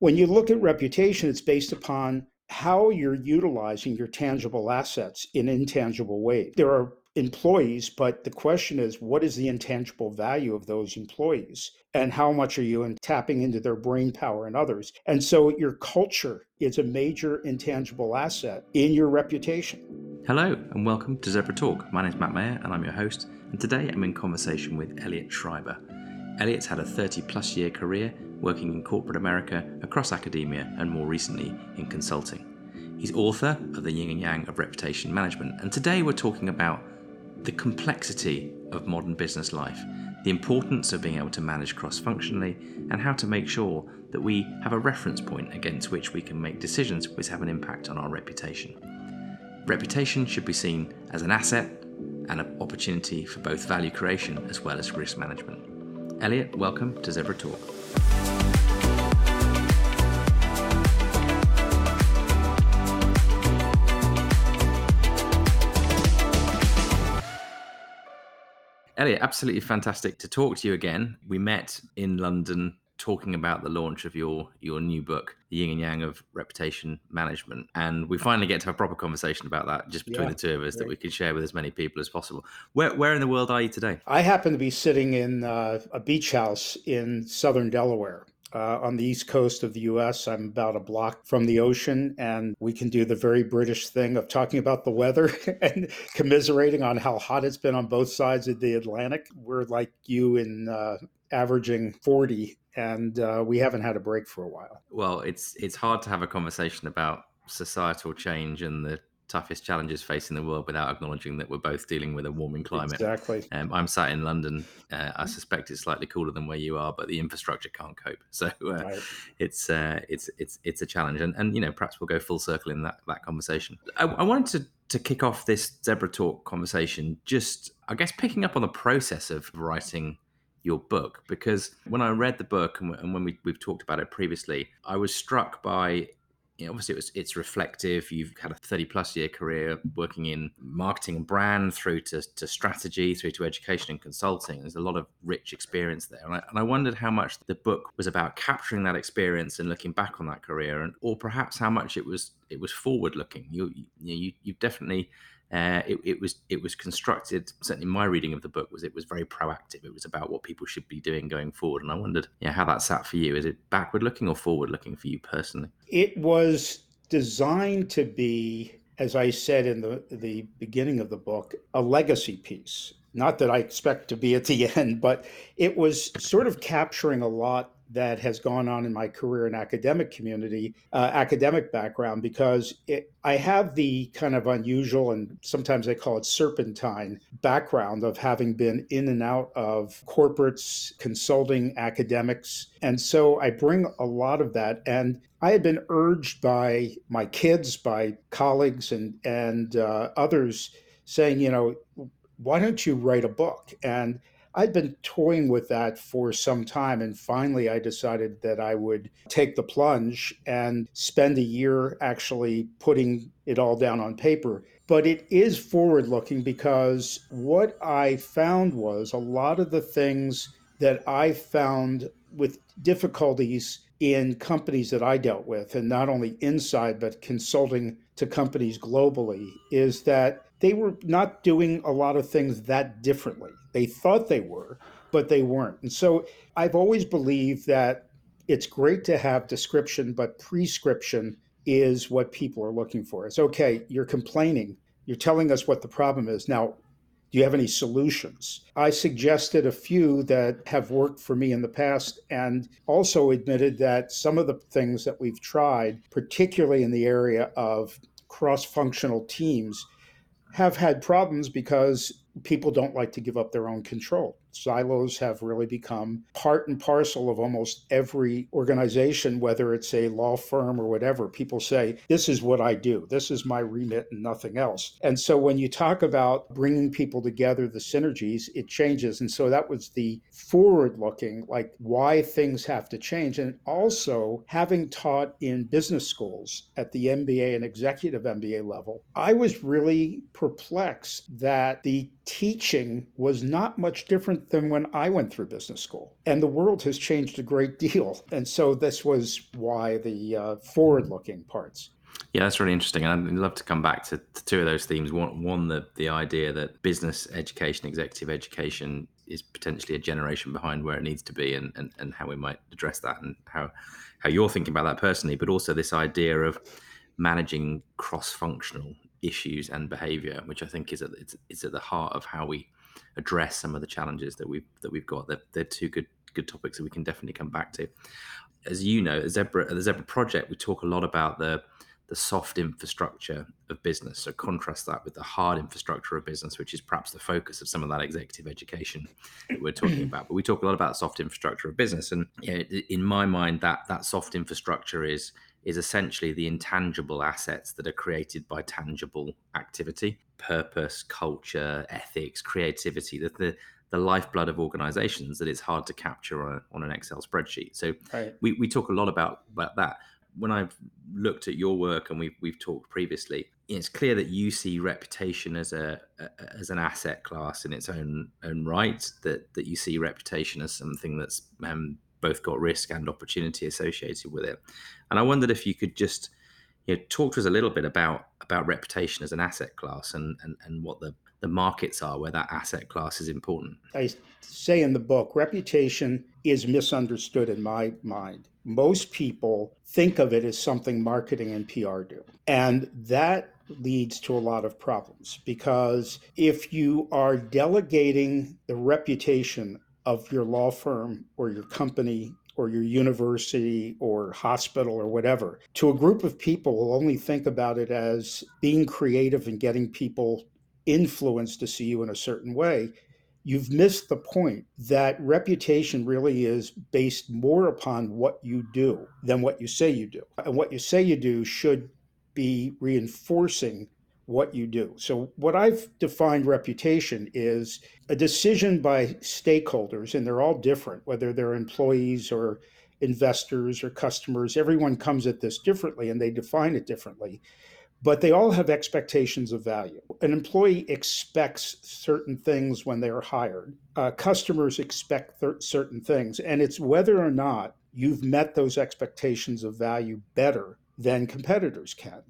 when you look at reputation, it's based upon how you're utilizing your tangible assets in intangible ways. There are employees, but the question is what is the intangible value of those employees? And how much are you in tapping into their brain power and others? And so your culture is a major intangible asset in your reputation. Hello, and welcome to Zebra Talk. My name is Matt Mayer, and I'm your host. And today I'm in conversation with Elliot Schreiber. Elliot's had a 30 plus year career working in corporate America, across academia, and more recently in consulting. He's author of The Yin and Yang of Reputation Management, and today we're talking about the complexity of modern business life, the importance of being able to manage cross functionally, and how to make sure that we have a reference point against which we can make decisions which have an impact on our reputation. Reputation should be seen as an asset and an opportunity for both value creation as well as risk management. Elliot, welcome to Zebra Talk. Elliot, absolutely fantastic to talk to you again. We met in London talking about the launch of your your new book, The Yin and Yang of Reputation Management, and we finally get to have a proper conversation about that just between yeah, the two of us that we can share with as many people as possible. Where where in the world are you today? I happen to be sitting in uh, a beach house in southern Delaware uh, on the east coast of the US. I'm about a block from the ocean, and we can do the very British thing of talking about the weather and commiserating on how hot it's been on both sides of the Atlantic. We're like you in uh, averaging 40, and uh, we haven't had a break for a while. Well, it's it's hard to have a conversation about societal change and the toughest challenges facing the world without acknowledging that we're both dealing with a warming climate. Exactly. Um, I'm sat in London. Uh, I suspect it's slightly cooler than where you are, but the infrastructure can't cope. So uh, right. it's uh, it's it's it's a challenge, and and you know perhaps we'll go full circle in that that conversation. I, I wanted to to kick off this zebra talk conversation, just I guess picking up on the process of writing your book because when I read the book and, and when we, we've talked about it previously, I was struck by you know, obviously it was, it's reflective. You've had a 30 plus year career working in marketing and brand through to, to strategy, through to education and consulting. There's a lot of rich experience there. And I, and I wondered how much the book was about capturing that experience and looking back on that career and, or perhaps how much it was, it was forward looking. You, you, you, you've definitely uh, it, it, was it was constructed certainly my reading of the book was it was very proactive. It was about what people should be doing going forward. And i wondered yeah how that sat for you. Is it backward looking or forward looking for you personally? It was designed to be as i said in the the beginning of the book a legacy piece. Not that i expect to be at the end but it was sort of capturing a lot that has gone on in my career in academic community, uh, academic background, because it, I have the kind of unusual and sometimes I call it serpentine background of having been in and out of corporates, consulting, academics. And so I bring a lot of that. And I had been urged by my kids, by colleagues, and, and uh, others saying, you know, why don't you write a book? And I'd been toying with that for some time, and finally I decided that I would take the plunge and spend a year actually putting it all down on paper. But it is forward looking because what I found was a lot of the things that I found with difficulties in companies that I dealt with, and not only inside, but consulting to companies globally, is that they were not doing a lot of things that differently. They thought they were, but they weren't. And so I've always believed that it's great to have description, but prescription is what people are looking for. It's okay, you're complaining, you're telling us what the problem is. Now, do you have any solutions? I suggested a few that have worked for me in the past and also admitted that some of the things that we've tried, particularly in the area of cross functional teams, have had problems because people don't like to give up their own control. Silos have really become part and parcel of almost every organization, whether it's a law firm or whatever. People say, This is what I do, this is my remit and nothing else. And so when you talk about bringing people together, the synergies, it changes. And so that was the forward looking, like why things have to change. And also, having taught in business schools at the MBA and executive MBA level, I was really perplexed that the teaching was not much different different than when I went through business school. And the world has changed a great deal. And so this was why the uh, forward looking parts. Yeah, that's really interesting. And I'd love to come back to, to, two of those themes. One, one the, the idea that business education, executive education is potentially a generation behind where it needs to be and, and, and how we might address that and how, how you're thinking about that personally, but also this idea of managing cross-functional issues and behavior, which I think is at, it's, it's at the heart of how we address some of the challenges that we've that we've got. They're, they're two good good topics that we can definitely come back to. As you know, the Zebra the Zebra project, we talk a lot about the the soft infrastructure of business. So contrast that with the hard infrastructure of business, which is perhaps the focus of some of that executive education that we're talking mm. about. But we talk a lot about soft infrastructure of business, and you know, in my mind, that that soft infrastructure is is essentially the intangible assets that are created by tangible activity, purpose, culture, ethics, creativity. The, the the lifeblood of organizations that it's hard to capture on, a, on an Excel spreadsheet. So right. we, we talk a lot about, about that when I've looked at your work and we've we've talked previously, it's clear that you see reputation as a, a, as an asset class in its own own right. That that you see reputation as something that's um, both got risk and opportunity associated with it. And I wondered if you could just you know talk to us a little bit about about reputation as an asset class and and, and what the the markets are where that asset class is important. I say in the book, reputation is misunderstood in my mind. Most people think of it as something marketing and PR do. And that leads to a lot of problems because if you are delegating the reputation of your law firm or your company or your university or hospital or whatever to a group of people who only think about it as being creative and getting people influenced to see you in a certain way, you've missed the point that reputation really is based more upon what you do than what you say you do. And what you say you do should be reinforcing what you do. So, what I've defined reputation is a decision by stakeholders, and they're all different, whether they're employees or investors or customers. Everyone comes at this differently and they define it differently but they all have expectations of value. An employee expects certain things when they are hired. Uh, customers expect th- certain things, and it's whether or not you've met those expectations of value better than competitors can.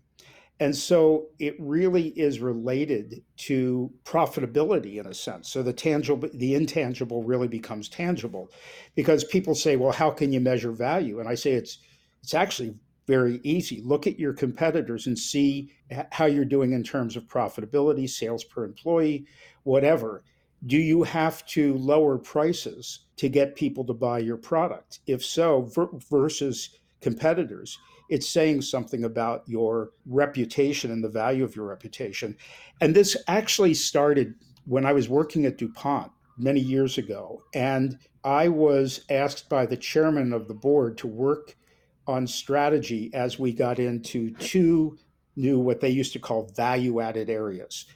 And so it really is related to profitability in a sense. So the tangible, the intangible really becomes tangible because people say, well, how can you measure value? And I say it's it's actually very easy. Look at your competitors and see how you're doing in terms of profitability, sales per employee, whatever. Do you have to lower prices to get people to buy your product? If so, versus competitors, it's saying something about your reputation and the value of your reputation. And this actually started when I was working at DuPont many years ago. And I was asked by the chairman of the board to work on strategy as we got into two new, what they used to call value added areas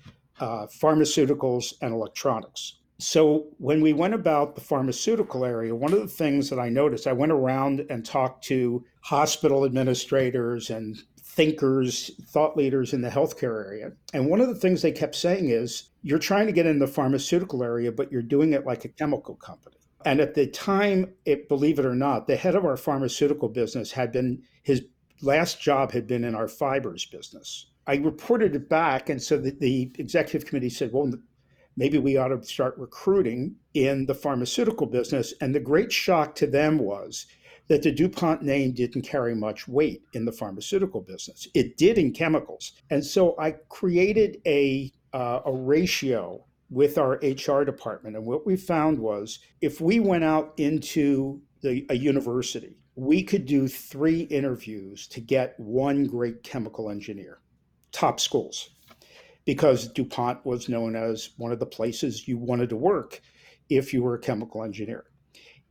uh, pharmaceuticals and electronics. So, when we went about the pharmaceutical area, one of the things that I noticed, I went around and talked to hospital administrators and thinkers, thought leaders in the healthcare area. And one of the things they kept saying is, you're trying to get in the pharmaceutical area, but you're doing it like a chemical company. And at the time, it, believe it or not, the head of our pharmaceutical business had been, his last job had been in our fibers business. I reported it back, and so the, the executive committee said, well, maybe we ought to start recruiting in the pharmaceutical business. And the great shock to them was that the DuPont name didn't carry much weight in the pharmaceutical business. It did in chemicals. And so I created a, uh, a ratio with our HR department. And what we found was if we went out into the, a university, we could do three interviews to get one great chemical engineer, top schools, because DuPont was known as one of the places you wanted to work if you were a chemical engineer.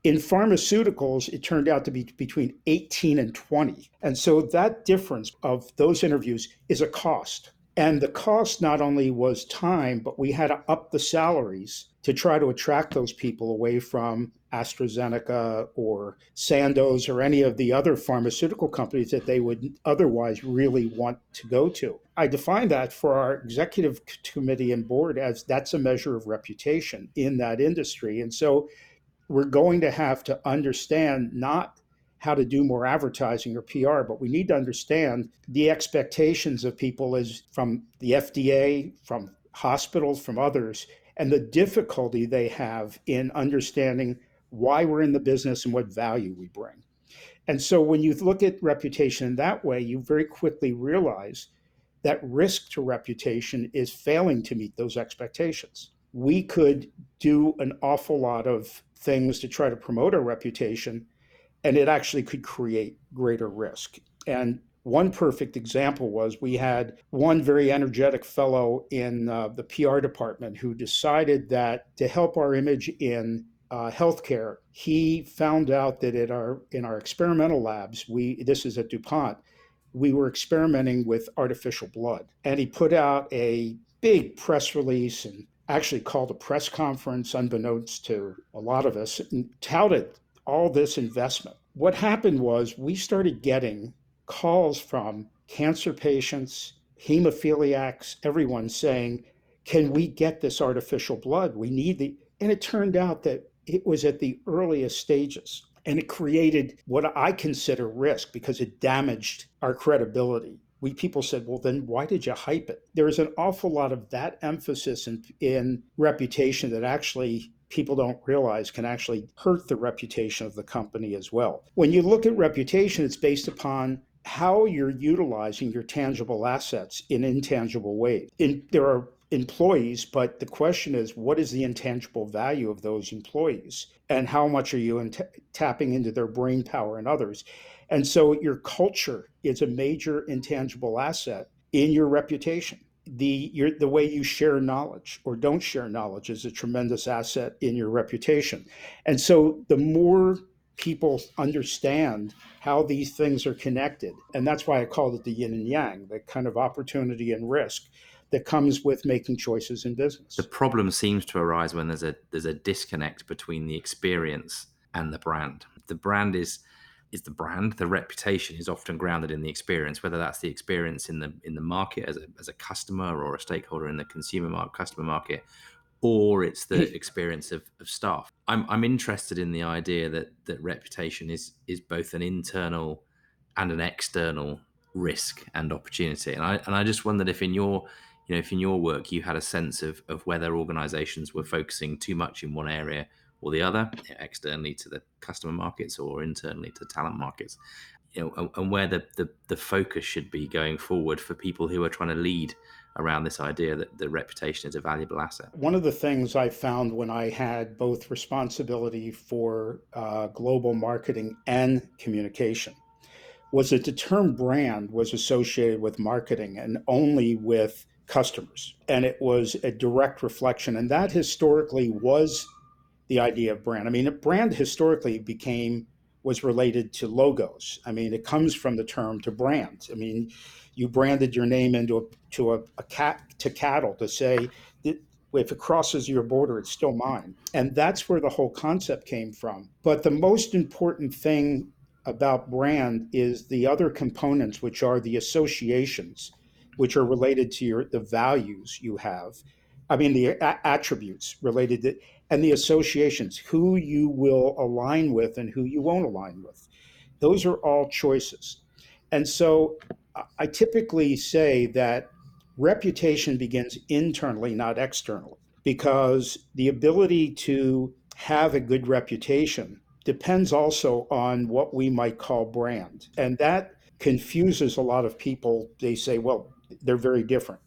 In pharmaceuticals, it turned out to be between 18 and 20. And so that difference of those interviews is a cost And the cost not only was time, but we had to up the salaries to try to attract those people away from AstraZeneca or Sandoz or any of the other pharmaceutical companies that they would otherwise really want to go to. I define that for our executive committee and board as that's a measure of reputation in that industry. And so we're going to have to understand not how to do more advertising or PR, but we need to understand the expectations of people is from the FDA, from hospitals, from others, and the difficulty they have in understanding why we're in the business and what value we bring. And so when you look at reputation in that way, you very quickly realize that risk to reputation is failing to meet those expectations. We could do an awful lot of things to try to promote our reputation and it actually could create greater risk. And one perfect example was we had one very energetic fellow in uh, the PR department who decided that to help our image in uh, healthcare, he found out that in our in our experimental labs, we this is at DuPont, we were experimenting with artificial blood, and he put out a big press release and actually called a press conference, unbeknownst to a lot of us, and touted all this investment. What happened was we started getting calls from cancer patients, hemophiliacs, everyone saying, Can we get this artificial blood? We need the. And it turned out that it was at the earliest stages. And it created what I consider risk because it damaged our credibility. We people said, well, then why did you hype it? There is an awful lot of that emphasis in, in reputation that actually people don't realize can actually hurt the reputation of the company as well. When you look at reputation, it's based upon how you're utilizing your tangible assets in intangible ways. In, there are employees, but the question is what is the intangible value of those employees and how much are you in t- tapping into their brain power and others? And so your culture is a major intangible asset in your reputation the your, the way you share knowledge or don't share knowledge is a tremendous asset in your reputation. And so the more people understand how these things are connected, and that's why I called it the yin and yang, the kind of opportunity and risk that comes with making choices in business. The problem seems to arise when there's a there's a disconnect between the experience and the brand. The brand is is the brand. The reputation is often grounded in the experience, whether that's the experience in the in the market as a, as a customer or a stakeholder in the consumer market, customer market, or it's the experience of, of staff. I'm I'm interested in the idea that that reputation is is both an internal and an external risk and opportunity. And I and I just wondered if in your you know if in your work you had a sense of of whether organizations were focusing too much in one area or the other, externally to the customer markets or internally to talent markets. You know, and where the, the, the focus should be going forward for people who are trying to lead around this idea that the reputation is a valuable asset. One of the things I found when I had both responsibility for uh, global marketing and communication was that the term brand was associated with marketing and only with customers. And it was a direct reflection. And that historically was the idea of brand. I mean, brand historically became was related to logos. I mean, it comes from the term to brand. I mean, you branded your name into a, to a, a cat to cattle to say if it crosses your border, it's still mine. And that's where the whole concept came from. But the most important thing about brand is the other components, which are the associations, which are related to your the values you have. I mean, the a- attributes related to, and the associations, who you will align with and who you won't align with. Those are all choices. And so I typically say that reputation begins internally, not externally, because the ability to have a good reputation depends also on what we might call brand. And that confuses a lot of people. They say, well, they're very different.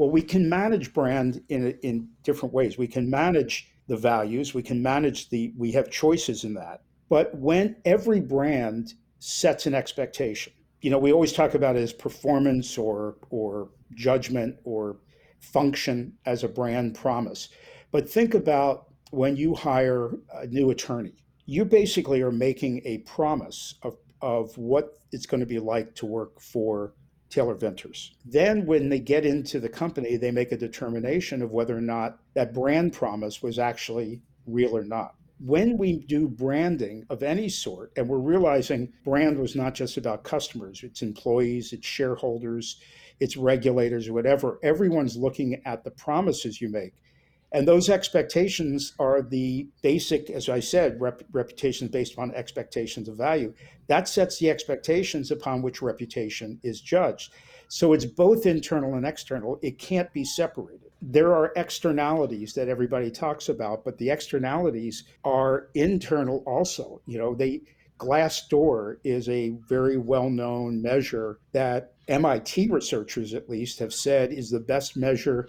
Well, we can manage brand in, in different ways. We can manage the values, we can manage the, we have choices in that. But when every brand sets an expectation, you know, we always talk about it as performance or, or judgment or function as a brand promise. But think about when you hire a new attorney, you basically are making a promise of, of what it's going to be like to work for Taylor Vinters. Then, when they get into the company, they make a determination of whether or not that brand promise was actually real or not. When we do branding of any sort, and we're realizing brand was not just about customers, it's employees, it's shareholders, it's regulators, whatever, everyone's looking at the promises you make. And those expectations are the basic, as I said, rep- reputations based upon expectations of value. That sets the expectations upon which reputation is judged. So it's both internal and external. It can't be separated. There are externalities that everybody talks about, but the externalities are internal also. You know, they Glassdoor is a very well known measure that MIT researchers, at least, have said is the best measure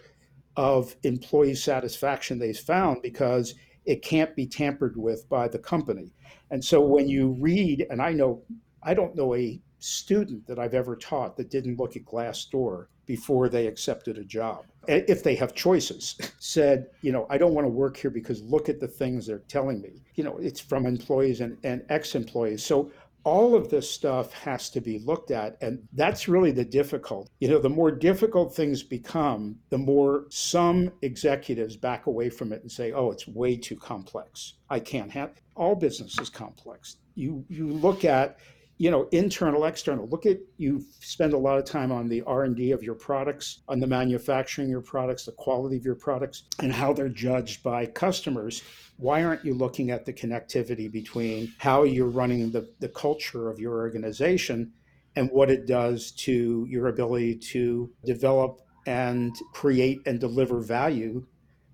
of employee satisfaction they've found because it can't be tampered with by the company. And so when you read, and I know, I don't know a student that I've ever taught that didn't look at Glassdoor before they accepted a job, if they have choices, said, you know, I don't want to work here because look at the things they're telling me. You know, it's from employees and, and ex employees. So all of this stuff has to be looked at and that's really the difficult you know the more difficult things become the more some executives back away from it and say oh it's way too complex. I can't have all business is complex. You you look at you know internal external. Look at you spend a lot of time on the r&d of your products on the manufacturing of your products the quality of your products and how they're judged by customers why aren't you looking at the connectivity between how you're running the, the culture of your organization and what it does to your ability to develop and create and deliver value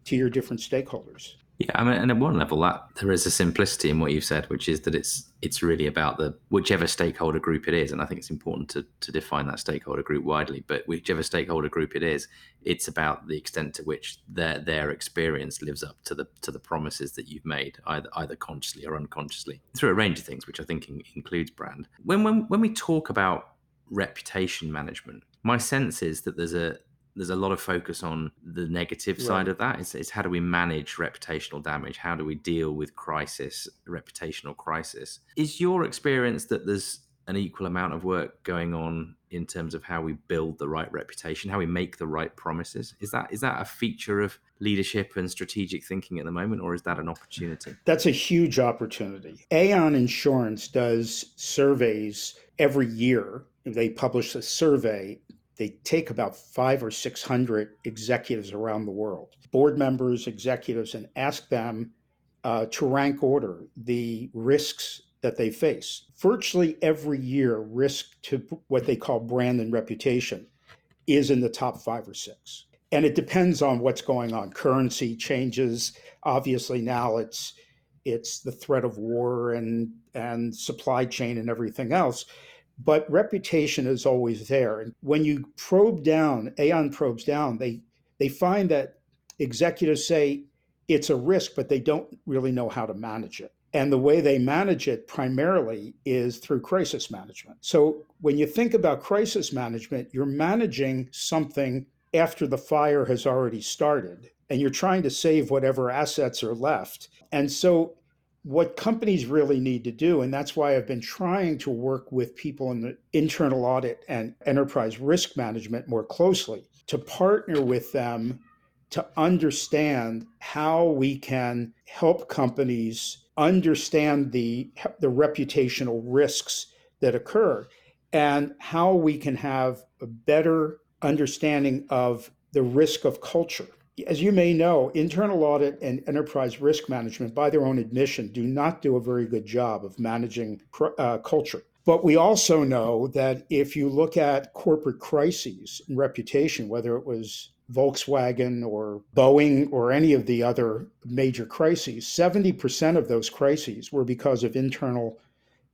to your different stakeholders yeah, I mean, and at one level, that there is a simplicity in what you've said, which is that it's it's really about the whichever stakeholder group it is, and I think it's important to to define that stakeholder group widely. But whichever stakeholder group it is, it's about the extent to which their their experience lives up to the to the promises that you've made, either either consciously or unconsciously, through a range of things, which I think in, includes brand. When when when we talk about reputation management, my sense is that there's a there's a lot of focus on the negative right. side of that. It's, it's, how do we manage reputational damage? How do we deal with crisis, reputational crisis? Is your experience that there's an equal amount of work going on in terms of how we build the right reputation, how we make the right promises? Is that is that a feature of leadership and strategic thinking at the moment, or is that an opportunity? That's a huge opportunity. Aon Insurance does surveys every year. They publish a survey they take about five or 600 executives around the world, board members, executives, and ask them uh, to rank order the risks that they face. Virtually every year, risk to what they call brand and reputation is in the top five or six. And it depends on what's going on. Currency changes. Obviously, now it's it's the threat of war and and supply chain and everything else but reputation is always there. And when you probe down, Aon probes down, they they find that executives say it's a risk, but they don't really know how to manage it. And the way they manage it primarily is through crisis management. So when you think about crisis management, you're managing something after the fire has already started and you're trying to save whatever assets are left. And so what companies really need to do, and that's why I've been trying to work with people in the internal audit and enterprise risk management more closely to partner with them to understand how we can help companies understand the, the reputational risks that occur and how we can have a better understanding of the risk of culture as you may know, internal audit and enterprise risk management, by their own admission, do not do a very good job of managing uh, culture. But we also know that if you look at corporate crises and reputation, whether it was Volkswagen or Boeing or any of the other major crises, 70% of those crises were because of internal,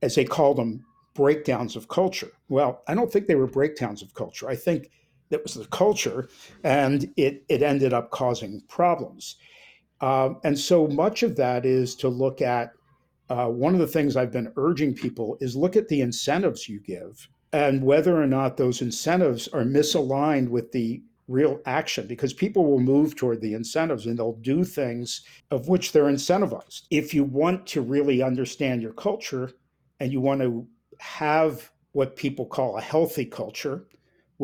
as they call them, breakdowns of culture. Well, I don't think they were breakdowns of culture. I think that was the culture, and it, it ended up causing problems. Um, and so much of that is to look at uh, one of the things I've been urging people is look at the incentives you give and whether or not those incentives are misaligned with the real action because people will move toward the incentives and they'll do things of which they're incentivized. If you want to really understand your culture and you want to have what people call a healthy culture,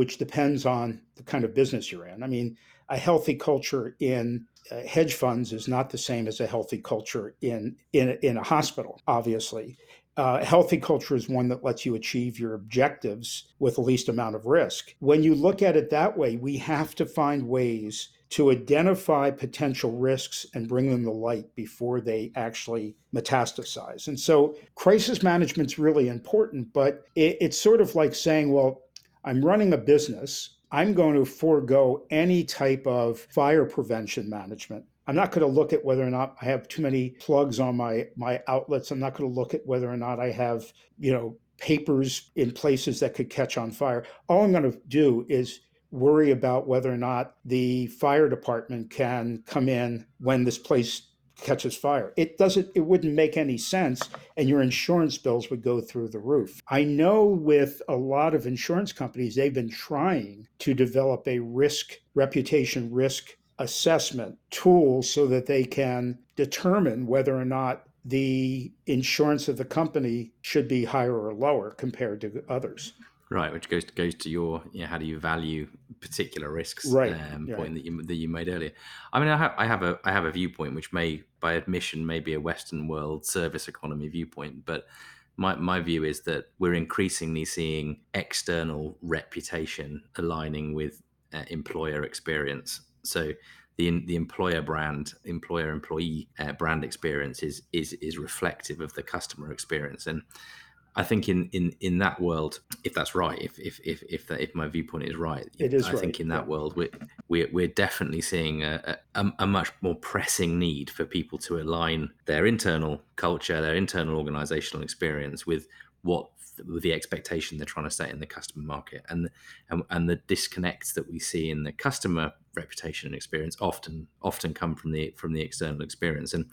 which depends on the kind of business you're in. I mean, a healthy culture in uh, hedge funds is not the same as a healthy culture in in, in a hospital, obviously. Uh, a healthy culture is one that lets you achieve your objectives with the least amount of risk. When you look at it that way, we have to find ways to identify potential risks and bring them to light before they actually metastasize. And so, crisis management is really important, but it, it's sort of like saying, well, I'm running a business. I'm going to forego any type of fire prevention management I'm not going to look at whether or not I have too many plugs on my my outlets. I'm not going to look at whether or not I have, you know, papers in places that could catch on fire. All I'm going to do is worry about whether or not the fire department can come in when this place catches fire. It doesn't it wouldn't make any sense and your insurance bills would go through the roof. I know with a lot of insurance companies they've been trying to develop a risk reputation risk assessment tools so that they can determine whether or not the insurance of the company should be higher or lower compared to others. Right, which goes to, goes to your you know, how do you value particular risks right. um, yeah. point that you that you made earlier. I mean, I have I have a I have a viewpoint which may, by admission, may be a Western world service economy viewpoint, but my, my view is that we're increasingly seeing external reputation aligning with uh, employer experience so the the employer brand, employer employee uh, brand experience is is is reflective of the customer experience, and I think in in in that world, if that's right, if if if if, that, if my viewpoint is right, it is. I right. think in that world, we're, we're we're definitely seeing a, a, a much more pressing need for people to align their internal culture, their internal organizational experience with what with the expectation they're trying to set in the customer market and, and and the disconnects that we see in the customer reputation and experience often often come from the from the external experience and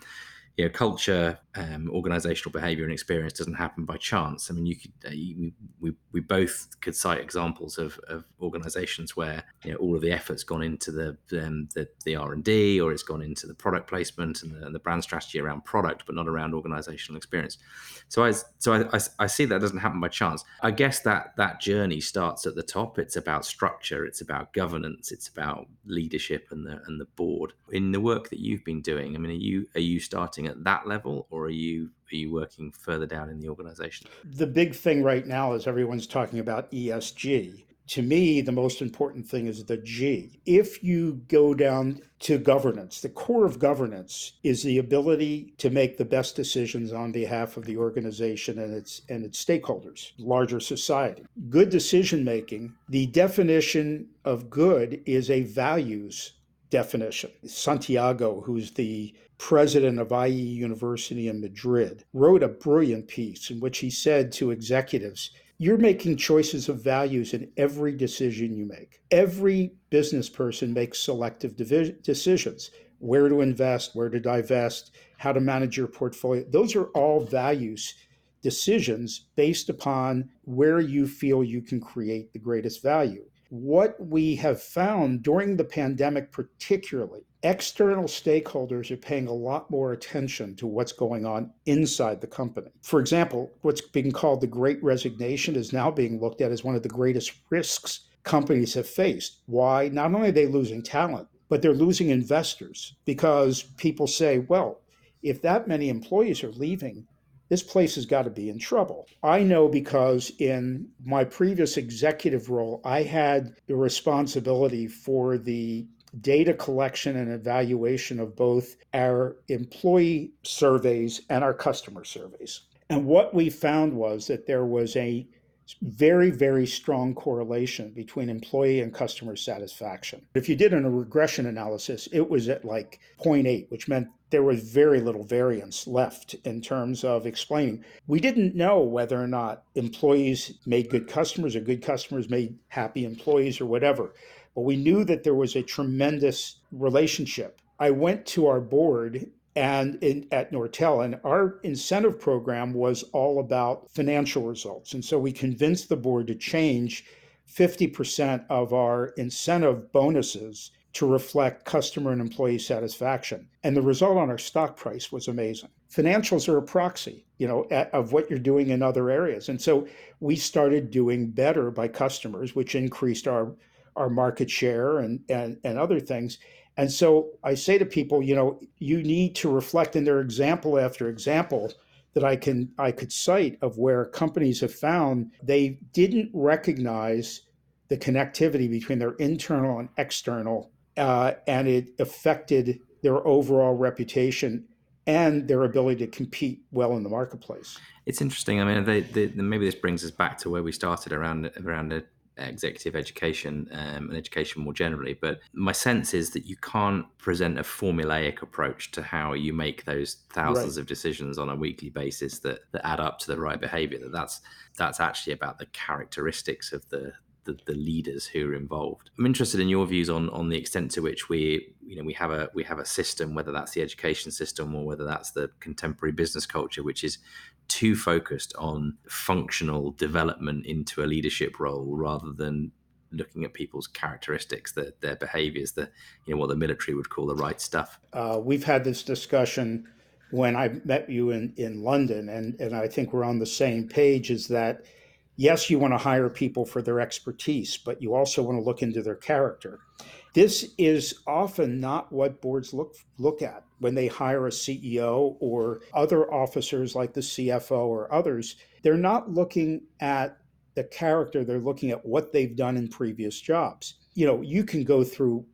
you know, culture, um, organizational behavior, and experience doesn't happen by chance. I mean, you could, uh, you, we, we both could cite examples of, of organizations where you know all of the effort's gone into the um, the, the R and D, or it's gone into the product placement and the, and the, brand strategy around product, but not around organizational experience. So I so I, I, I see that doesn't happen by chance. I guess that that journey starts at the top. It's about structure, it's about governance, it's about leadership and the and the board. In the work that you've been doing, I mean, are you are you starting at that level, or are you are you working further down in the organization? The big thing right now is everyone's talking about ESG. To me, the most important thing is the G. If you go down to governance, the core of governance is the ability to make the best decisions on behalf of the organization and its and its stakeholders, larger society. Good decision making, the definition of good is a values definition. Santiago, who's the president of IE University in Madrid, wrote a brilliant piece in which he said to executives, You're making choices of values in every decision you make. Every business person makes selective decisions where to invest, where to divest, how to manage your portfolio. Those are all values decisions based upon where you feel you can create the greatest value. What we have found during the pandemic, particularly, external stakeholders are paying a lot more attention to what's going on inside the company. For example, what's being called the great resignation is now being looked at as one of the greatest risks companies have faced. Why? Not only are they losing talent, but they're losing investors because people say, well, if that many employees are leaving, this place has got to be in trouble. I know because in my previous executive role, I had the responsibility for the data collection and evaluation of both our employee surveys and our customer surveys. And what we found was that there was a very, very strong correlation between employee and customer satisfaction. If you did a regression analysis, it was at like 0.8, which meant there was very little variance left in terms of explaining. We didn't know whether or not employees made good customers or good customers made happy employees or whatever. But we knew that there was a tremendous relationship. I went to our board and in, at Nortel, and our incentive program was all about financial results. And so we convinced the board to change 50% of our incentive bonuses to reflect customer and employee satisfaction. And the result on our stock price was amazing. financials are a proxy, you know, of what you're doing in other areas. And so we started doing better by customers, which increased our our market share and and and other things. And so I say to people, you know, you need to reflect in their example after example that I can I could cite of where companies have found they didn't recognize the connectivity between their internal and external, uh, and it affected their overall reputation and their ability to compete well in the marketplace. It's interesting. I mean, they, they, maybe this brings us back to where we started around around the executive education um, and education more generally. But my sense is that you can't present a formulaic approach to how you make those thousands right. of decisions on a weekly basis that, that add up to the right behavior. That that's that's actually about the characteristics of the the, the, leaders who are involved. I'm interested in your views on on the extent to which we you know we have a we have a system, whether that's the education system or whether that's the contemporary business culture, which is too focused on functional development into a leadership role rather than looking at people's characteristics, their, their behaviors, the you know what the military would call the right stuff. Uh, we've had this discussion when I met you in, in London, and, and I think we're on the same page. Is that yes, you want to hire people for their expertise, but you also want to look into their character. This is often not what boards look look at when they hire a CEO or other officers like the CFO or others. They're not looking at the character, they're looking at what they've done in previous jobs. You know, you can go through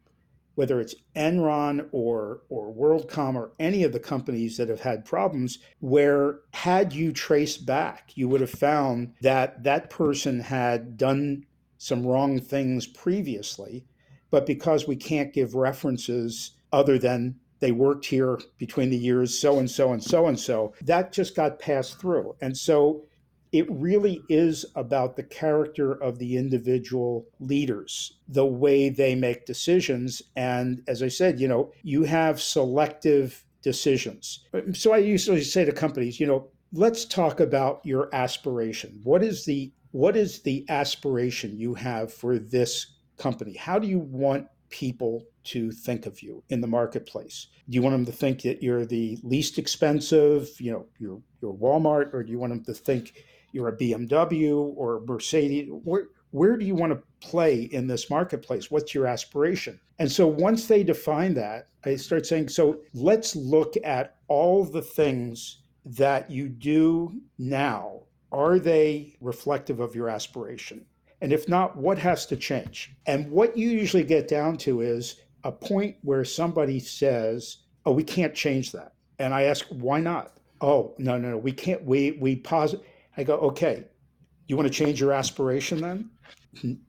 whether it's Enron or or WorldCom or any of the companies that have had problems where had you traced back you would have found that that person had done some wrong things previously but because we can't give references other than they worked here between the years so and so and so and so that just got passed through. And so it really is about the character of the individual leaders, the way they make decisions. And as I said, you know, you have selective decisions. Um, so I usually say to companies, you know, let's talk about your aspiration. What is the what is the aspiration you have for this company? How do you want people to think of you in the marketplace? Do you want them to think that you're the least expensive, you know, you're Walmart, or do you want them to think you're a BMW or a Mercedes. Where, where do you want to play in this marketplace? What's your aspiration? And so once they define that, I start saying, so let's look at all the things that you do now. Are they reflective of your aspiration? And if not, what has to change? And what you usually get down to is a point where somebody says, oh, we can't change that. And I ask, why not? Oh, no, no, no, we can't. We, we pause I go, okay, you want to change your aspiration then?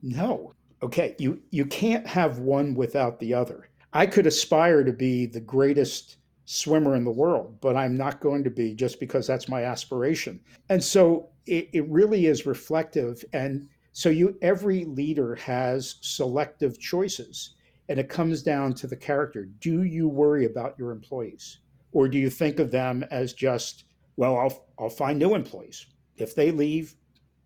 No. Okay, you, you can't have one without the other. I could aspire to be the greatest swimmer in the world, but I'm not going to be just because that's my aspiration. And so it, it really is reflective. And so you every leader has selective choices. And it comes down to the character. Do you worry about your employees? Or do you think of them as just, well, I'll, I'll find new employees? If they leave,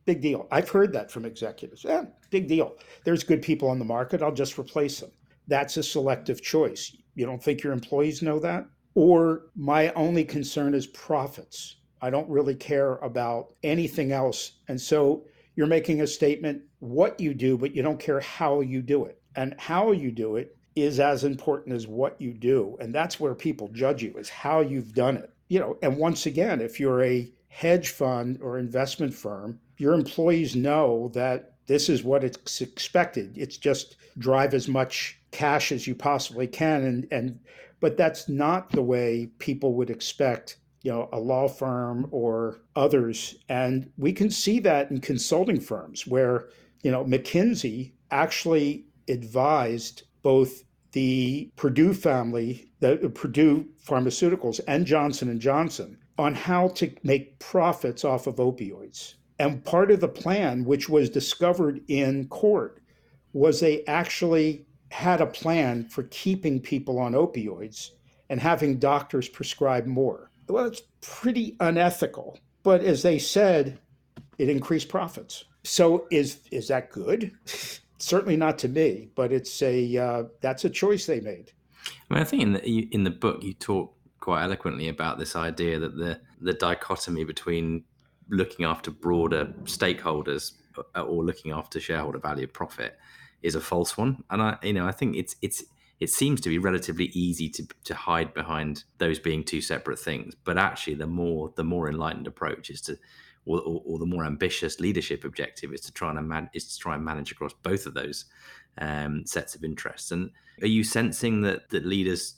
big deal. I've heard that from executives. Yeah, big deal. There's good people on the market. I'll just replace them. That's a selective choice. You don't think your employees know that? Or my only concern is profits. I don't really care about anything else. And so you're making a statement what you do, but you don't care how you do it. And how you do it is as important as what you do. And that's where people judge you is how you've done it. You know, and once again, if you're a hedge fund or investment firm, your employees know that this is what it's expected. It's just drive as much cash as you possibly can and and but that's not the way people would expect you know a law firm or others and we can see that in consulting firms where you know McKinsey actually advised both the Purdue family the Purdue Pharmaceuticals and Johnson and Johnson on how to make profits off of opioids. And part of the plan, which was discovered in court, was they actually had a plan for keeping people on opioids and having doctors prescribe more. Well, it's pretty unethical, but as they said, it increased profits. So is is that good? Certainly not to me, but it's a uh, that's a choice they made. I mean, I think in the in the book you talk quite eloquently about this idea that the the dichotomy between looking after broader stakeholders uh, or looking after shareholder value of profit is a false one. And i you know i think it's it's it seems to be relatively easy to, to hide behind those being two separate things. But actually the more the more enlightened approach is to or, or, or the more ambitious leadership objective is to try and man, is to try and manage across both of those um, sets of interests. And are you sensing that that leaders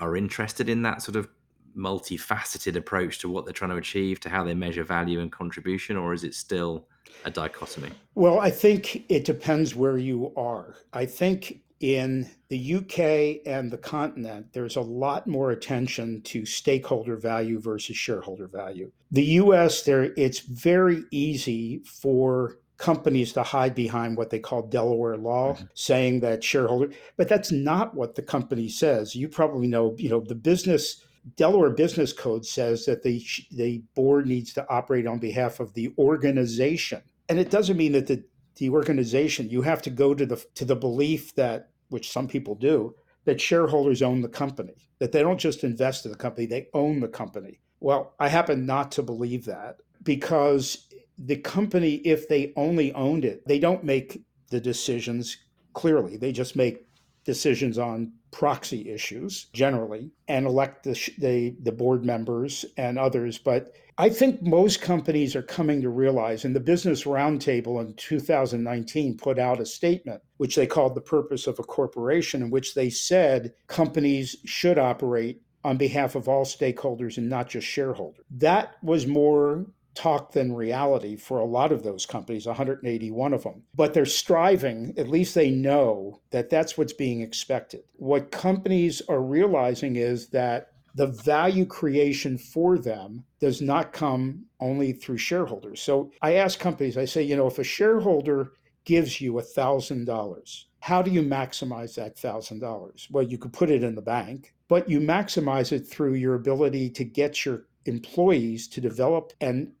are interested in that sort of multifaceted approach to what they're trying to achieve, to how they measure value and contribution, or is it still a dichotomy? Well, I think it depends where you are. I think in the UK and the continent, there's a lot more attention to stakeholder value versus shareholder value. The US, there it's very easy for companies to hide behind what they call Delaware law, mm-hmm. saying that shareholder, but that's not what the company says. You probably know, you know, the business Delaware Business Code says that the the board needs to operate on behalf of the organization, and it doesn't mean that the the organization you have to go to the to the belief that which some people do that shareholders own the company, that they don't just invest in the company, they own the company. Well, I happen not to believe that because the company, if they only owned it, they don't make the decisions clearly. They just make decisions on proxy issues generally and elect the, the, the board members and others. But I think most companies are coming to realize, and the Business Roundtable in 2019 put out a statement, which they called the purpose of a corporation, in which they said companies should operate on behalf of all stakeholders and not just shareholders. That was more talk than reality for a lot of those companies, 181 of them. But they're striving, at least they know that that's what's being expected. What companies are realizing is that the value creation for them does not come only through shareholders. So I ask companies, I say, you know, if a shareholder gives you a $1,000, how do you maximize that $1,000? Well, you could put it in the bank, but you maximize it through your ability to get your employees to develop and,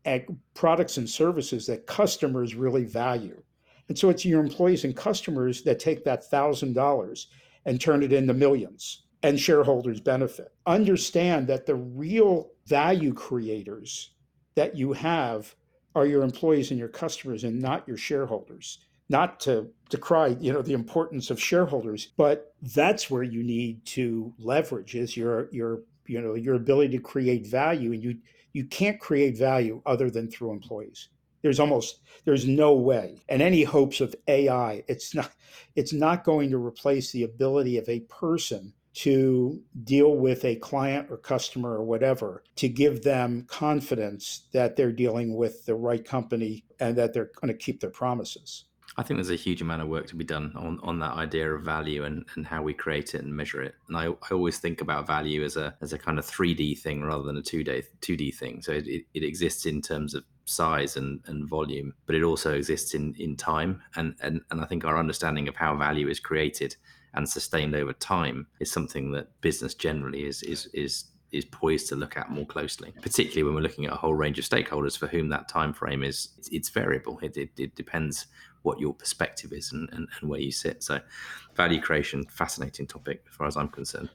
products and services that customers really value. And so it's your employees and customers that take that thousand dollars and turn it into millions and shareholders benefit. Understand that the real value creators that you have are your employees and your customers and not your shareholders. Not to decry, you know, the importance of shareholders, but that's where you need to leverage is your your you know your ability to create value and you you can't create value other than through employees. There's almost there's no way and any hopes of ai it's not it's not going to replace the ability of a person to deal with a client or customer or whatever to give them confidence that they're dealing with the right company and that they're going to keep their promises I think there's a huge amount of work to be done on, on that idea of value and, and how we create it and measure it. And I, I always think about value as a as a kind of 3D thing rather than a 2D 2D thing. So it, it exists in terms of size and, and volume, but it also exists in, in time. And, and and I think our understanding of how value is created and sustained over time is something that business generally is is is is poised to look at more closely, particularly when we're looking at a whole range of stakeholders for whom that time frame is it's, variable. It, it, it, depends what your perspective is and, and, and where you sit. So, value creation, fascinating topic as far as I'm concerned.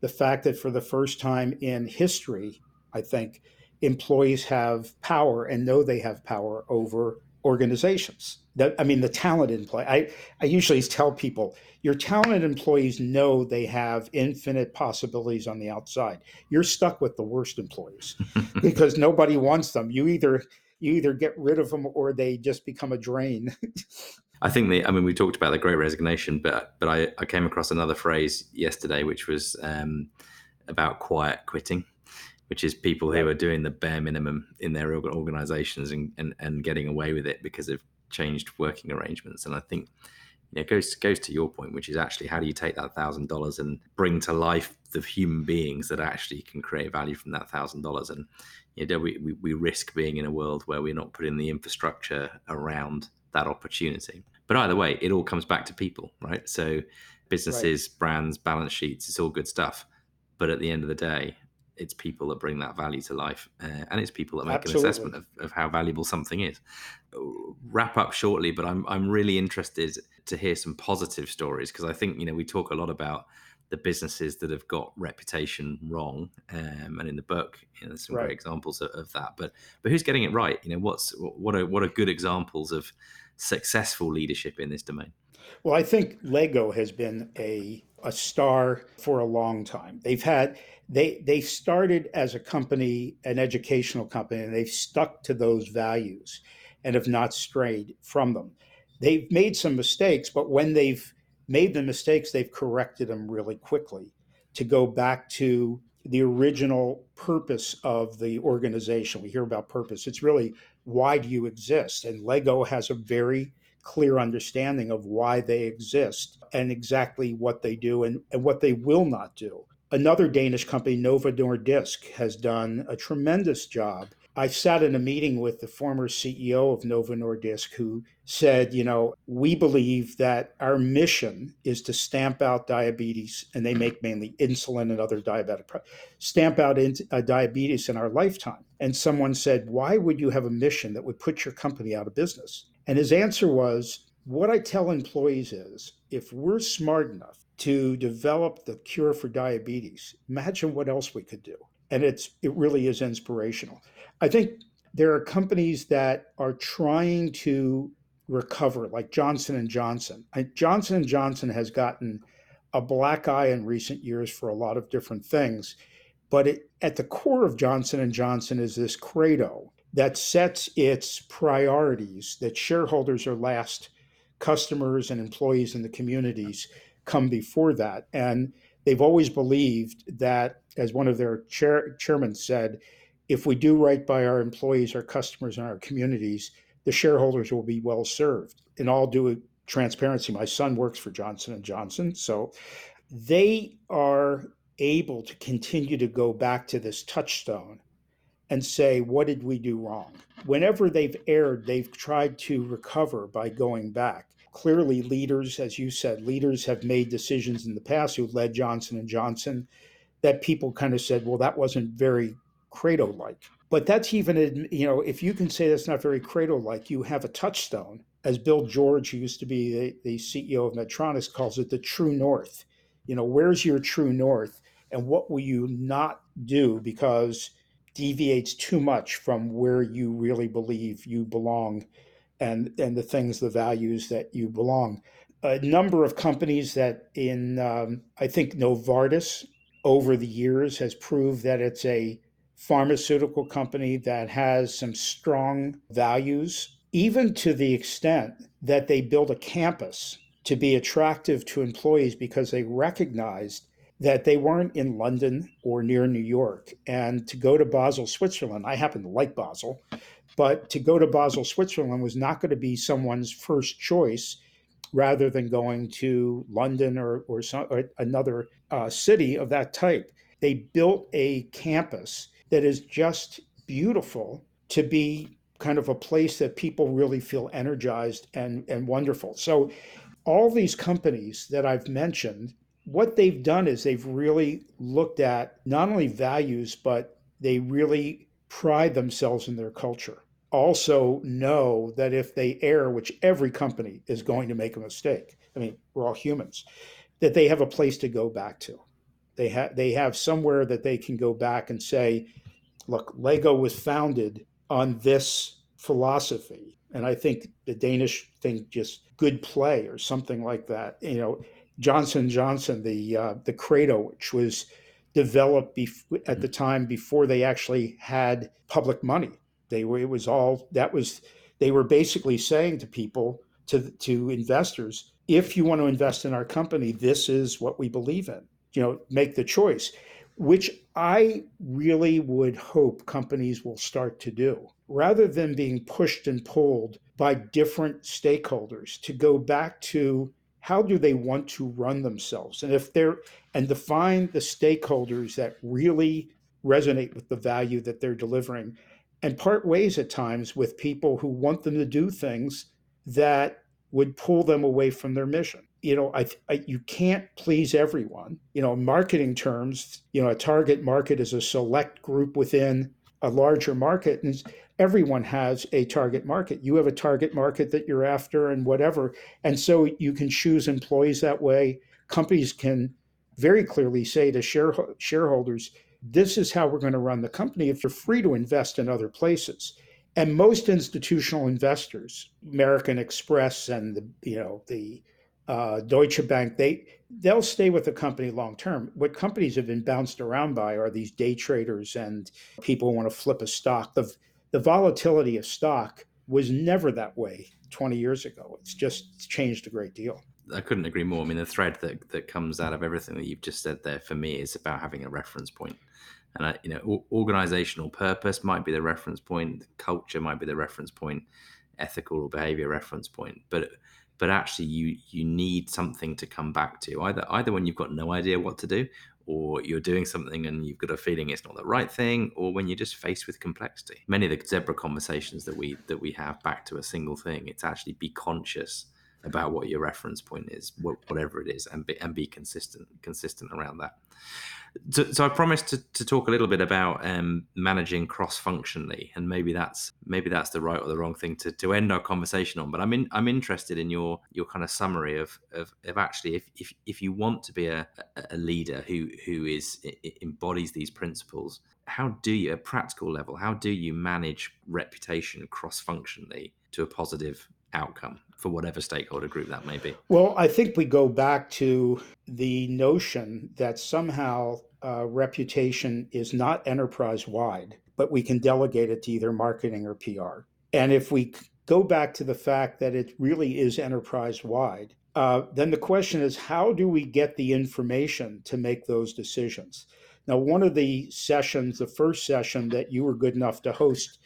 The fact that for the first time in history, I think employees have power and know they have power over organizations. That, I mean, the talented employee. I, I usually tell people your talented employees know they have infinite possibilities on the outside. You're stuck with the worst employees because nobody wants them. You either you either get rid of them or they just become a drain. I think the, I mean, we talked about the great resignation, but, but I, I came across another phrase yesterday, which was um, about quiet quitting, which is people who are doing the bare minimum in their organizations and, and, and getting away with it because of changed working arrangements. And I think, you know, it goes, goes to your point, which is actually how do you take that thousand dollars and bring to life the human beings that actually can create value from that thousand dollars? And you know, we, we, we risk being in a world where we're not putting the infrastructure around that opportunity. But either way, it all comes back to people, right? So businesses, right. brands, balance sheets, it's all good stuff. But at the end of the day, it's people that bring that value to life uh, and it's people that make Absolutely. an assessment of, of how valuable something is wrap up shortly but i'm i'm really interested to hear some positive stories because i think you know we talk a lot about the businesses that have got reputation wrong. Um, and in the book, you know, there's some Right. great examples of, of that. But but who's getting it right? You know, what's what are what are good examples of successful leadership in this domain? Well, I think Lego has been a a star for a long time. They've had they they started as a company, an educational company, and they've stuck to those values and have not strayed from them. They've made some mistakes, but when they've made the mistakes, they've corrected them really quickly to go back to the original purpose of the organization. We hear about purpose. It's really why do you exist? And Lego has a very clear understanding of why they exist and exactly what they do and, and what they will not do. Another Danish company, Novo Nordisk, has done a tremendous job. I sat in a meeting with the former CEO of Novo Nordisk who said, you know, we believe that our mission is to stamp out diabetes, and they make mainly insulin and other diabetic products, stamp out in, uh, diabetes in our lifetime. And someone said, why would you have a mission that would put your company out of business? And his answer was, what I tell employees is if we're smart enough to develop the cure for diabetes, imagine what else we could do. And it's it really is inspirational. I think there are companies that are trying to recover, like Johnson and Johnson. Johnson and Johnson has gotten a black eye in recent years for a lot of different things, but it, at the core of Johnson and Johnson is this credo that sets its priorities that shareholders are last, customers and employees in the communities come before that. And they've always believed that, as one of their chair, chairmen said, if we do right by our employees, our customers, and our communities, the shareholders will be well served. In all due transparency, my son works for Johnson and Johnson, so they are able to continue to go back to this touchstone and say, what did we do wrong? Whenever they've erred, they've tried to recover by going back. Clearly, leaders, as you said, leaders have made decisions in the past who led Johnson and Johnson that people kind of said, well, that wasn't very credo-like. But that's even, you know, if you can say that's not very credo-like, you have a touchstone. As Bill George, who used to be the, the CEO of Medtronic, calls it the true north. You know, where's your true north? And what will you not do because deviates too much from where you really believe you belong and and the things the values that you belong a number of companies that in um, i think novartis over the years has proved that it's a pharmaceutical company that has some strong values even to the extent that they build a campus to be attractive to employees because they recognized that they weren't in London or near New York. And to go to Basel, Switzerland, I happen to like Basel, but to go to Basel, Switzerland was not going to be someone's first choice rather than going to London or, or, some, or another uh, city of that type. They built a campus that is just beautiful to be kind of a place that people really feel energized and, and wonderful. So, all these companies that I've mentioned what they've done is they've really looked at not only values, but they really pride themselves in their culture. Also, know that if they err, which every company is going to make a mistake, I mean, we're all humans, that they have a place to go back to. They have they have somewhere that they can go back and say, look, Lego was founded on this philosophy. And I think the Danish thing just good play or something like that. You know, Johnson Johnson, the uh, the Credo, which was developed bef- at the time before they actually had public money. They were it was all that was they were basically saying to people to to investors, if you want to invest in our company, this is what we believe in. You know, make the choice, which I really would hope companies will start to do. Rather than being pushed and pulled by different stakeholders to go back to how do they want to run themselves? And if they're and define the stakeholders that really resonate with the value that they're delivering. And part ways at times with people who want them to do things that would pull them away from their mission you know I, I, you can't please everyone you know marketing terms you know a target market is a select group within a larger market and everyone has a target market. You have a target market that you're after and whatever. And so you can choose employees that way. Companies can very clearly say to share, shareholders, this is how we're going to run the company if you're free to invest in other places. And most institutional investors, American Express and the you know the uh, Deutsche Bank, they they'll stay with the company long term. What companies have been bounced around by are these day traders and people who want to flip a stock. The the volatility of stock was never that way 20 years ago. It's just changed a great deal. I couldn't agree more. I mean, the thread that, that comes out of everything that you've just said there for me is about having a reference point. And I, you know, organizational purpose might be the reference point, culture might be the reference point, ethical or behavior reference point. But but actually, you you need something to come back to either either when you've got no idea what to do, or you're doing something and you've got a feeling it's not the right thing, or when you're just faced with complexity. Many of the zebra conversations that we that we have back to a single thing, it's actually be conscious about what your reference point is, whatever it is, and be, and be consistent consistent around that. So, so I promised to, to talk a little bit about um, managing cross functionally, and maybe that's maybe that's the right or the wrong thing to, to end our conversation on. But I'm in, I'm interested in your your kind of summary of of, of actually if, if if you want to be a, a leader who who is embodies these principles, how do you at practical level how do you manage reputation cross functionally to a positive outcome for whatever stakeholder group that may be? Well, I think we go back to the notion that somehow uh, reputation is not enterprise wide, but we can delegate it to either marketing or PR. And if we go back to the fact that it really is enterprise wide, uh, then the question is how do we get the information to make those decisions? Now, one of the sessions, the first session that you were good enough to host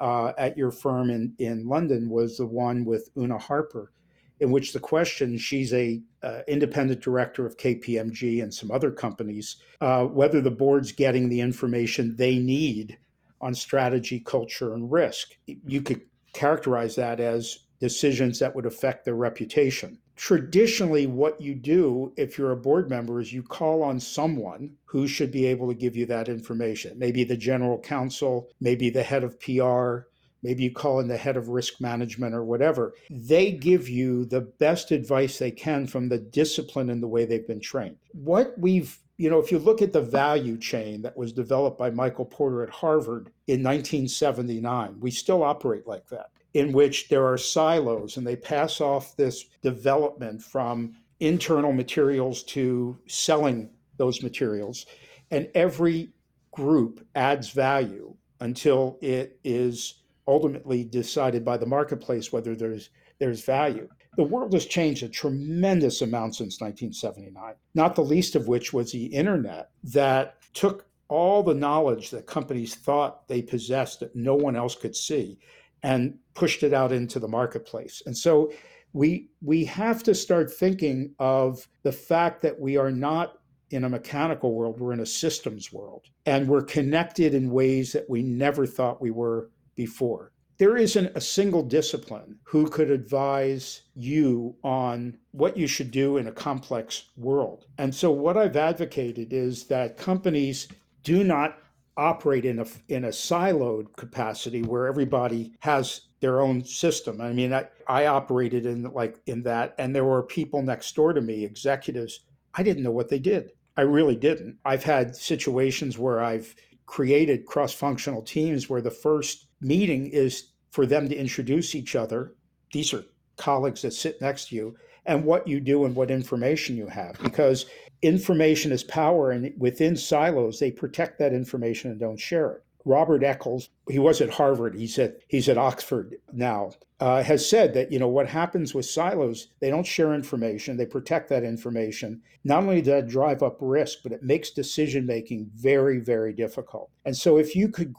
uh, at your firm in, in London was the one with Una Harper, in which the question she's a uh, independent director of KPMG and some other companies, uh, whether the board's getting the information they need on strategy, culture, and risk. You could characterize that as decisions that would affect their reputation traditionally what you do if you're a board member is you call on someone who should be able to give you that information. Maybe the general counsel maybe the head of pr maybe you call in the head of risk management or whatever. They give you the best advice they can from the discipline and the way they've been trained. What we've you know if you look at the value chain that was developed by michael porter at harvard in 1979 we still operate like that in which there are silos and they pass off this development from internal materials to selling those materials. And every group adds value until it is ultimately decided by the marketplace whether there's there's value. The world has changed a tremendous amount since 1979, not the least of which was the internet that took all the knowledge that companies thought they possessed that no one else could see and pushed it out into the marketplace. And so we we have to start thinking of the fact that we are not in a mechanical world, we're in a systems world. And we're connected in ways that we never thought we were before. There isn't a single discipline who could advise you on what you should do in a complex world. And so, what I've advocated is that companies do not operate in a in a siloed capacity where everybody has their own system. I mean, I, I operated in like in that, and there were people next door to me, executives. I didn't know what they did. I really didn't. I've had situations where I've created cross-functional teams where the first meeting is for them to introduce each other. These are colleagues that sit next to you and what you do and what information you have because information is power and within silos they protect that information and don't share it robert eccles he was at harvard he's at he's at oxford now uh, has said that you know what happens with silos they don't share information they protect that information. Not only does that drive up risk but it makes decision making very very difficult. And so if you could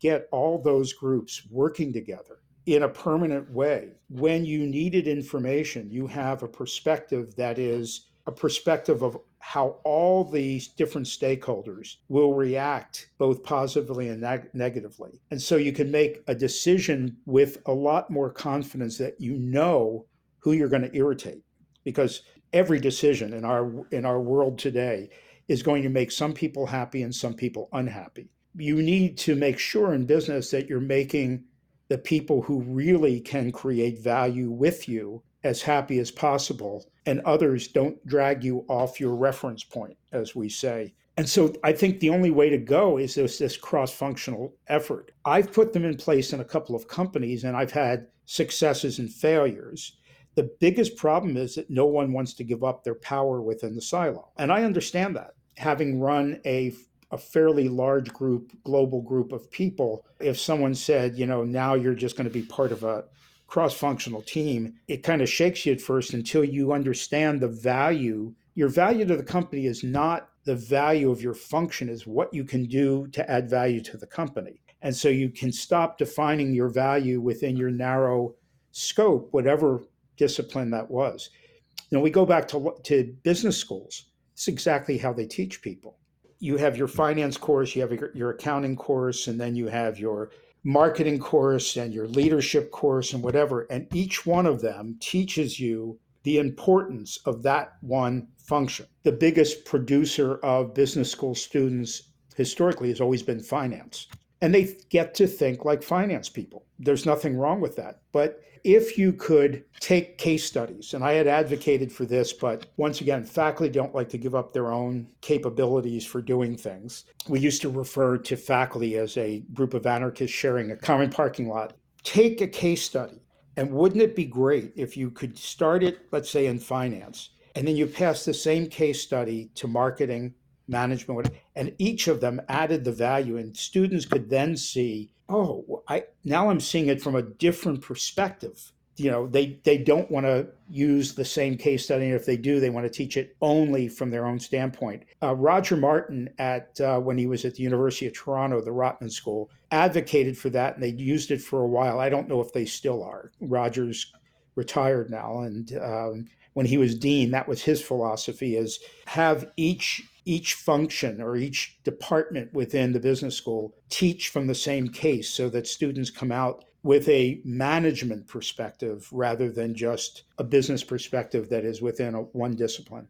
get all those groups working together in a permanent way when you needed information you have a perspective that is a perspective of how all these different stakeholders will react both positively and neg- negatively. And so you can make a decision with a lot more confidence that you know who you're going to irritate because every decision in our in our world today is going to make some people happy and some people unhappy. You need to make sure in business that you're making the people who really can create value with you as happy as possible, and others don't drag you off your reference point, as we say. And so I think the only way to go is this, this cross functional effort. I've put them in place in a couple of companies and I've had successes and failures. The biggest problem is that no one wants to give up their power within the silo. And I understand that. Having run a a fairly large group, global group of people, if someone said, you know, now you're just going to be part of a cross functional team, it kind of shakes you at first until you understand the value. Your value to the company is not the value of your function, is what you can do to add value to the company. And so you can stop defining your value within your narrow scope, whatever discipline that was. Know, we go back to, to business schools. It's exactly how they teach people you have your finance course, you have your accounting course, and then you have your marketing course and your leadership course and whatever. And each one of them teaches you the importance of that one function. The biggest producer of business school students historically has always been finance. And they get to think like finance people. There's nothing wrong with that. But if you could take case studies, and I had advocated for this, but once again, faculty don't like to give up their own capabilities for doing things. We used to refer to faculty as a group of anarchists sharing a common parking lot. Take a case study, and wouldn't it be great if you could start it, let's say, in finance, and then you pass the same case study to marketing, management, and each of them added the value, and students could then see oh, I now I'm seeing it from a different perspective. You know, they they don't want to use the same case study. And if they do, they want to teach it only from their own standpoint. Uh, Roger Martin, at uh, when he was at the University of Toronto, the Rotman School, advocated for that, and they used it for a while. I don't know if they still are. Roger's retired now, and um, when he was dean, that was his philosophy: is have each each function or each department within the business school teach from the same case so that students come out with a management perspective rather than just a business perspective that is within a, one discipline.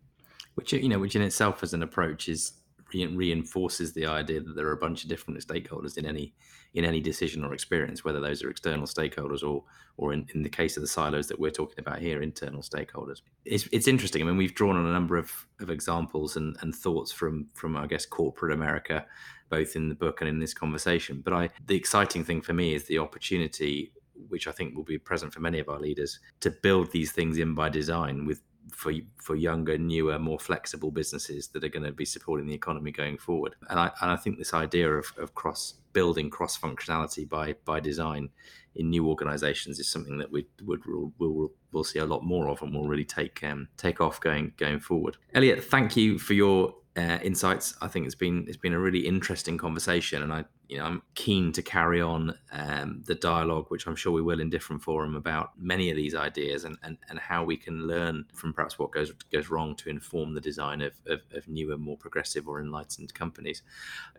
Which you know which in itself as an approach is reinforces the idea that there are a bunch of different stakeholders in any in any decision or experience, whether those are external stakeholders or or in, in the case of the silos that we're talking about here, internal stakeholders. It's, it's interesting. I mean, we've drawn on a number of, of examples and, and thoughts from from I guess corporate America, both in the book and in this conversation. But I the exciting thing for me is the opportunity which I think will be present for many of our leaders to build these things in by design with for for younger, newer, more flexible businesses that are going to be supporting the economy going forward. And I and I think this idea of, of cross building cross functionality by by design in new organizations is something that we would will will we'll see a lot more of and will really take um, take off going going forward. Elliot, thank you for your uh, insights. I think it's been it's been a really interesting conversation, and I you know I'm keen to carry on um, the dialogue, which I'm sure we will in different forum about many of these ideas and, and, and how we can learn from perhaps what goes goes wrong to inform the design of, of, of newer, more progressive or enlightened companies.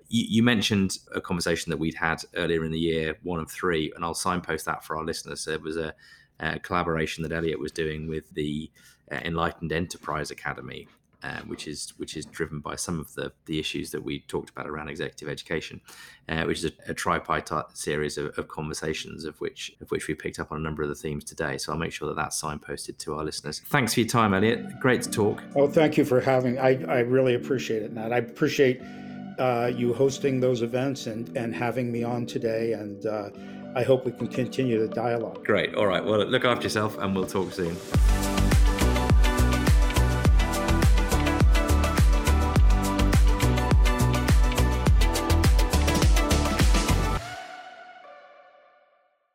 You, you, mentioned a conversation that we'd had earlier in the year, one of three, and I'll signpost that for our listeners. It was a, a collaboration that Elliot was doing with the uh, Enlightened Enterprise Academy, uh, which is which is driven by some of the the issues that we talked about around executive education, uh, which is a, a tripartite series of, of, conversations of which of which we picked up on a number of the themes today. So I'll make sure that that's signposted to our listeners. Thanks for your time, Elliot. Great to talk. Oh, thank you for having. I I really appreciate it, Matt. I appreciate uh, you hosting those events and and having me on today and. Uh, I hope we can continue the dialogue. Great. All right. Well, look after yourself and we'll talk soon.